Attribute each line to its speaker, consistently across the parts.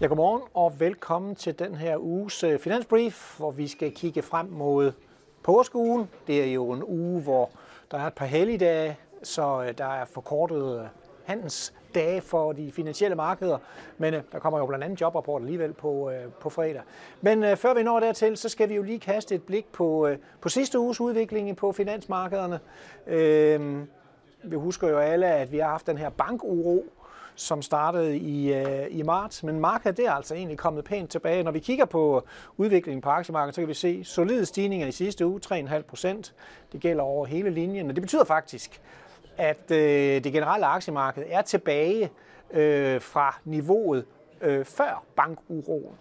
Speaker 1: Ja, godmorgen og velkommen til den her uges øh, finansbrief, hvor vi skal kigge frem mod påskeugen. Det er jo en uge, hvor der er et par helligdage, så øh, der er forkortet øh, handelsdage for de finansielle markeder, men der kommer jo blandt andet jobrapport alligevel på, på fredag. Men før vi når dertil, så skal vi jo lige kaste et blik på, på sidste uges udvikling på finansmarkederne. Øhm, vi husker jo alle, at vi har haft den her bankuro, som startede i, øh, i marts, men markedet er altså egentlig kommet pænt tilbage. Når vi kigger på udviklingen på aktiemarkedet, så kan vi se solide stigninger i sidste uge, 3,5 procent. Det gælder over hele linjen, og det betyder faktisk, at øh, det generelle aktiemarked er tilbage øh, fra niveauet øh, før bankuroen.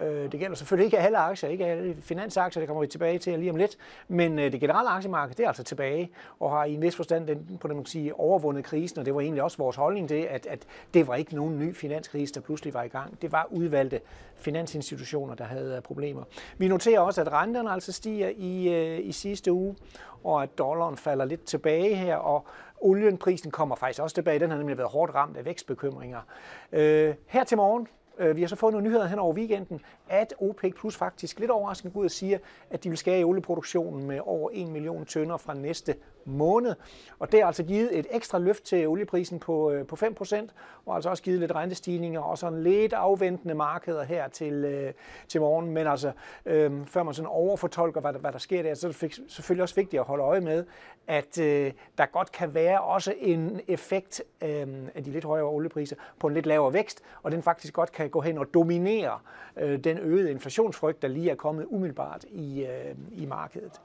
Speaker 1: Øh, det gælder selvfølgelig ikke alle aktier, ikke alle finansaktier, det kommer vi tilbage til lige om lidt, men øh, det generelle aktiemarked det er altså tilbage og har i en vis forstand den, på det, man kan sige, overvundet krisen, og det var egentlig også vores holdning det, at, at det var ikke nogen ny finanskrise, der pludselig var i gang. Det var udvalgte finansinstitutioner, der havde øh, problemer. Vi noterer også, at renterne altså stiger i, øh, i sidste uge, og at dollaren falder lidt tilbage her, og olienprisen kommer faktisk også tilbage. Den har nemlig været hårdt ramt af vækstbekymringer. her til morgen, Øh, vi har så fået nogle nyheder hen over weekenden, at OPEC Plus faktisk lidt overraskende går ud og siger, at de vil skære i olieproduktionen med over 1 million tønder fra næste måned. Og det har altså givet et ekstra løft til olieprisen på, øh, på 5%, og altså også givet lidt rentestigninger og sådan lidt afventende markeder her til, øh, til morgen. Men altså, øh, før man sådan overfortolker, hvad der, hvad der sker der, så er det selvfølgelig også vigtigt at holde øje med, at øh, der godt kan være også en effekt øh, af de lidt højere oliepriser på en lidt lavere vækst, og den faktisk godt kan gå hen og dominere øh, den øgede inflationsfrygt, der lige er kommet umiddelbart i, øh, i markedet.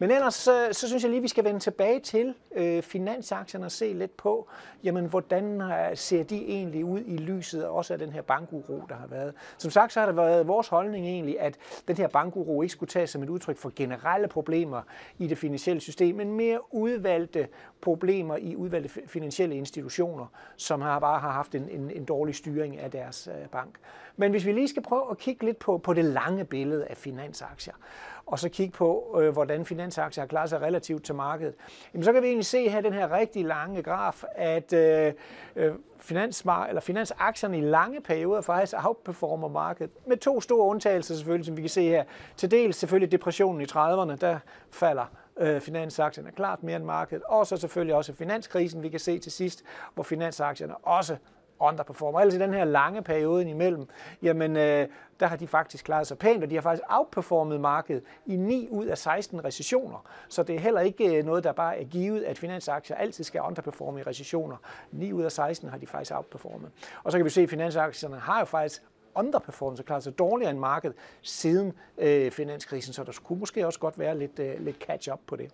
Speaker 1: Men ellers så, så synes jeg lige, vi skal vende tilbage til øh, finansaktierne og se lidt på, jamen, hvordan øh, ser de egentlig ud i lyset også af den her bankuro, der har været. Som sagt, så har det været vores holdning egentlig, at den her bankuro ikke skulle tages som et udtryk for generelle problemer i det finansielle system, men mere udvalgte problemer i udvalgte finansielle institutioner, som har bare har haft en, en, en dårlig styring af deres øh, bank. Men hvis vi lige skal prøve at kigge lidt på, på det lange billede af finansaktier, og så kigge på, øh, hvordan finansaktier har klaret sig relativt til markedet, jamen så kan vi egentlig se her den her rigtig lange graf, at øh, øh finansmar- eller finansaktierne i lange perioder faktisk outperformer markedet. Med to store undtagelser selvfølgelig, som vi kan se her. Til dels selvfølgelig depressionen i 30'erne, der falder øh, finansaktierne klart mere end markedet. Og så selvfølgelig også finanskrisen, vi kan se til sidst, hvor finansaktierne også underperformer. Altså i den her lange periode imellem, jamen øh, der har de faktisk klaret sig pænt, og de har faktisk outperformet markedet i 9 ud af 16 recessioner. Så det er heller ikke øh, noget, der bare er givet, at finansaktier altid skal underperforme i recessioner. 9 ud af 16 har de faktisk outperformet. Og så kan vi se, at finansaktierne har jo faktisk underperformance, klaret sig dårligere end markedet siden øh, finanskrisen, så der skulle måske også godt være lidt, øh, lidt catch-up på det.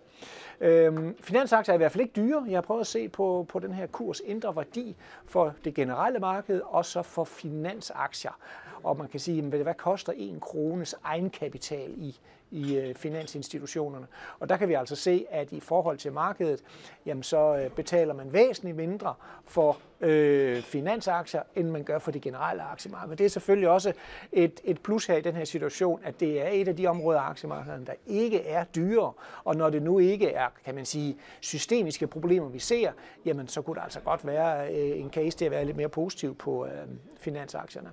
Speaker 1: Øhm, finansaktier er i hvert fald ikke dyre. Jeg har prøvet at se på, på den her kurs indre værdi for det generelle marked, og så for finansaktier. Og man kan sige, hvad koster en krones egenkapital i, i øh, finansinstitutionerne. Og der kan vi altså se, at i forhold til markedet, jamen så øh, betaler man væsentligt mindre for øh, finansaktier, end man gør for det generelle aktiemarked. Det er selvfølgelig også et, et plus her i den her situation, at det er et af de områder af aktiemarkedet, der ikke er dyre. Og når det nu ikke er, kan man sige, systemiske problemer, vi ser, jamen så kunne der altså godt være øh, en case til at være lidt mere positiv på øh, finansaktierne.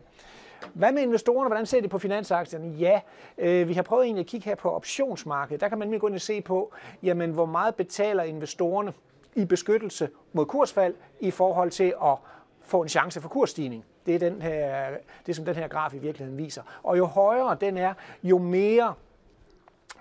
Speaker 1: Hvad med investorerne? Hvordan ser de på finansaktierne? Ja, øh, vi har prøvet egentlig at kigge her på optionsmarkedet. Der kan man gå ind og se på, jamen, hvor meget betaler investorerne i beskyttelse mod kursfald i forhold til at få en chance for kursstigning. Det er den her, det, som den her graf i virkeligheden viser. Og jo højere den er, jo mere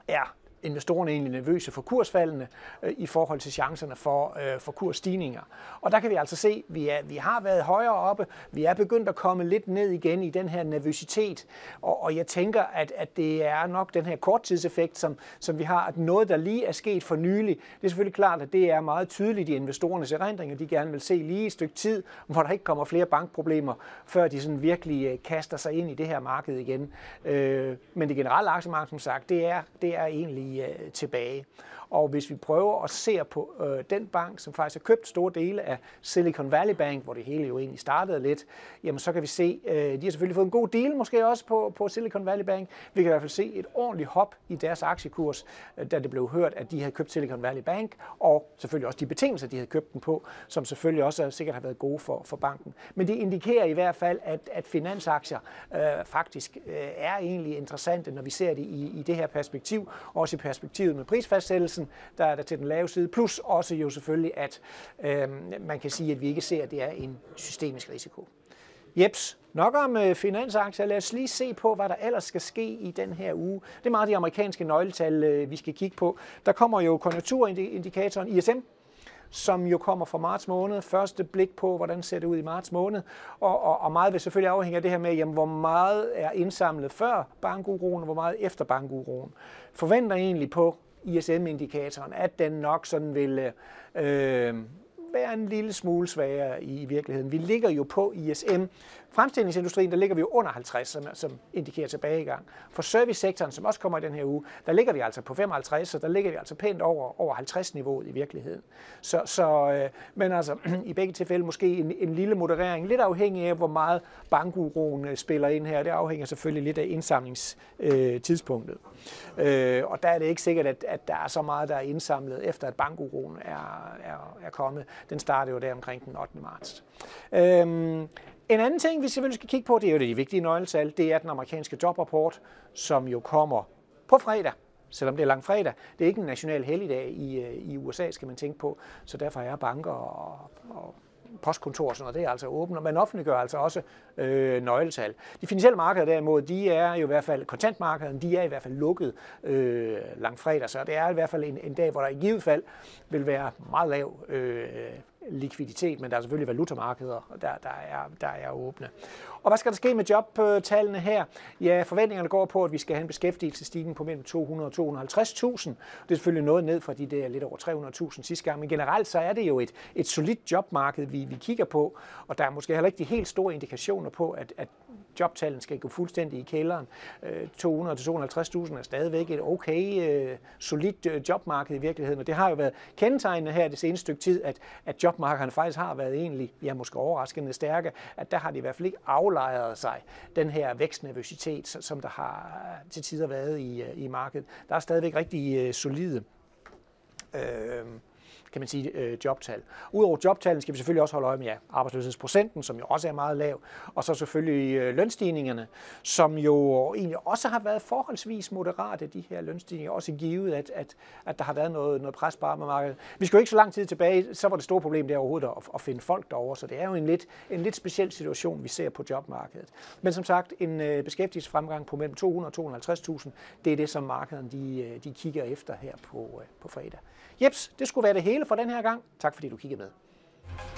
Speaker 1: er investorerne egentlig nervøse for kursfaldene øh, i forhold til chancerne for, øh, for kursstigninger. Og der kan vi altså se, at vi, er, vi har været højere oppe, vi er begyndt at komme lidt ned igen i den her nervøsitet, og, og jeg tænker, at, at det er nok den her korttidseffekt, som, som vi har, at noget, der lige er sket for nylig, det er selvfølgelig klart, at det er meget tydeligt i investorernes erindringer, de gerne vil se lige et stykke tid, hvor der ikke kommer flere bankproblemer, før de sådan virkelig øh, kaster sig ind i det her marked igen. Øh, men det generelle aktiemarked, som sagt, det er, det er egentlig øh, tilbage. Og hvis vi prøver at se på øh, den bank, som faktisk har købt store dele af Silicon Valley Bank, hvor det hele jo egentlig startede lidt, jamen så kan vi se, øh, de har selvfølgelig fået en god deal måske også på, på Silicon Valley Bank. Vi kan i hvert fald se et ordentligt hop i deres aktiekurs, øh, da det blev hørt, at de havde købt Silicon Valley Bank, og selvfølgelig også de betingelser, de havde købt den på, som selvfølgelig også sikkert har været gode for, for banken. Men det indikerer i hvert fald, at, at finansaktier øh, faktisk øh, er egentlig interessante, når vi ser det i, i det her perspektiv, også i perspektivet med prisfastsættelsen, der er der til den lave side, plus også jo selvfølgelig, at øh, man kan sige, at vi ikke ser, at det er en systemisk risiko. Jeps, nok om øh, finansaktier. Lad os lige se på, hvad der ellers skal ske i den her uge. Det er meget de amerikanske nøgletal, øh, vi skal kigge på. Der kommer jo konjunkturindikatoren ISM, som jo kommer fra marts måned. Første blik på, hvordan ser det ud i marts måned. Og, og, og meget vil selvfølgelig afhænge af det her med, jamen, hvor meget er indsamlet før bankuroen, og hvor meget efter bankuroen. Forventer egentlig på ISM-indikatoren, at den nok sådan vil øh, øh være en lille smule svagere i virkeligheden. Vi ligger jo på ISM. Fremstillingsindustrien, der ligger vi jo under 50, som, som indikerer tilbagegang. For servicesektoren, som også kommer i den her uge, der ligger vi altså på 55, så der ligger vi altså pænt over, over 50-niveauet i virkeligheden. Så, så, øh, men altså, i begge tilfælde måske en, en lille moderering, lidt afhængig af, hvor meget bankuroen øh, spiller ind her. Det afhænger selvfølgelig lidt af indsamlingstidspunktet. Øh, øh, og der er det ikke sikkert, at, at der er så meget, der er indsamlet, efter at bankuroen er, er, er kommet. Den startede jo der omkring den 8. marts. Øh, en anden ting, vi selvfølgelig skal kigge på, det er jo det vigtige nøgletal, det er den amerikanske jobrapport, som jo kommer på fredag selvom det er langfredag. Det er ikke en national helligdag i, øh, i USA, skal man tænke på. Så derfor er banker og, og postkontor og sådan noget, det er altså åbent, og man offentliggør altså også øh, nøgletal. De finansielle markeder derimod, de er jo i hvert fald, kontantmarkederne, de er i hvert fald lukket øh, langfredag, så det er i hvert fald en, en dag, hvor der i givet fald vil være meget lav øh, likviditet, men der er selvfølgelig valutamarkeder, der, der, er, der er åbne. Og hvad skal der ske med jobtallene her? Ja, forventningerne går på, at vi skal have en beskæftigelsesstigning på mellem 200 og 250.000. Det er selvfølgelig noget ned fra de der lidt over 300.000 sidste gang, men generelt så er det jo et, et solidt jobmarked, vi, vi kigger på, og der er måske heller ikke de helt store indikationer på, at, at jobtallene skal gå fuldstændig i kælderen. Øh, 200-250.000 er stadigvæk et okay, øh, solidt øh, jobmarked i virkeligheden, og det har jo været kendetegnende her det seneste stykke tid, at, at jobmarkederne faktisk har været egentlig, ja måske overraskende stærke, at der har de i hvert fald ikke aflejret sig den her vækstnervøsitet, som der har til tider været i, i markedet. Der er stadigvæk rigtig solide øh, kan man sige, øh, jobtal. Udover jobtallene skal vi selvfølgelig også holde øje med ja, arbejdsløshedsprocenten, som jo også er meget lav, og så selvfølgelig øh, lønstigningerne, som jo egentlig også har været forholdsvis moderate, de her lønstigninger, også givet, at, at, at der har været noget, noget pres på arbejdsmarkedet. Vi skal jo ikke så lang tid tilbage, så var det store problem der overhovedet at, at finde folk derovre, så det er jo en lidt, en lidt speciel situation, vi ser på jobmarkedet. Men som sagt, en øh, beskæftigelsesfremgang på mellem 200 og 250.000, det er det, som markederne de, øh, de kigger efter her på, øh, på fredag. Jeps, det skulle være det hele for den her gang. Tak fordi du kiggede med.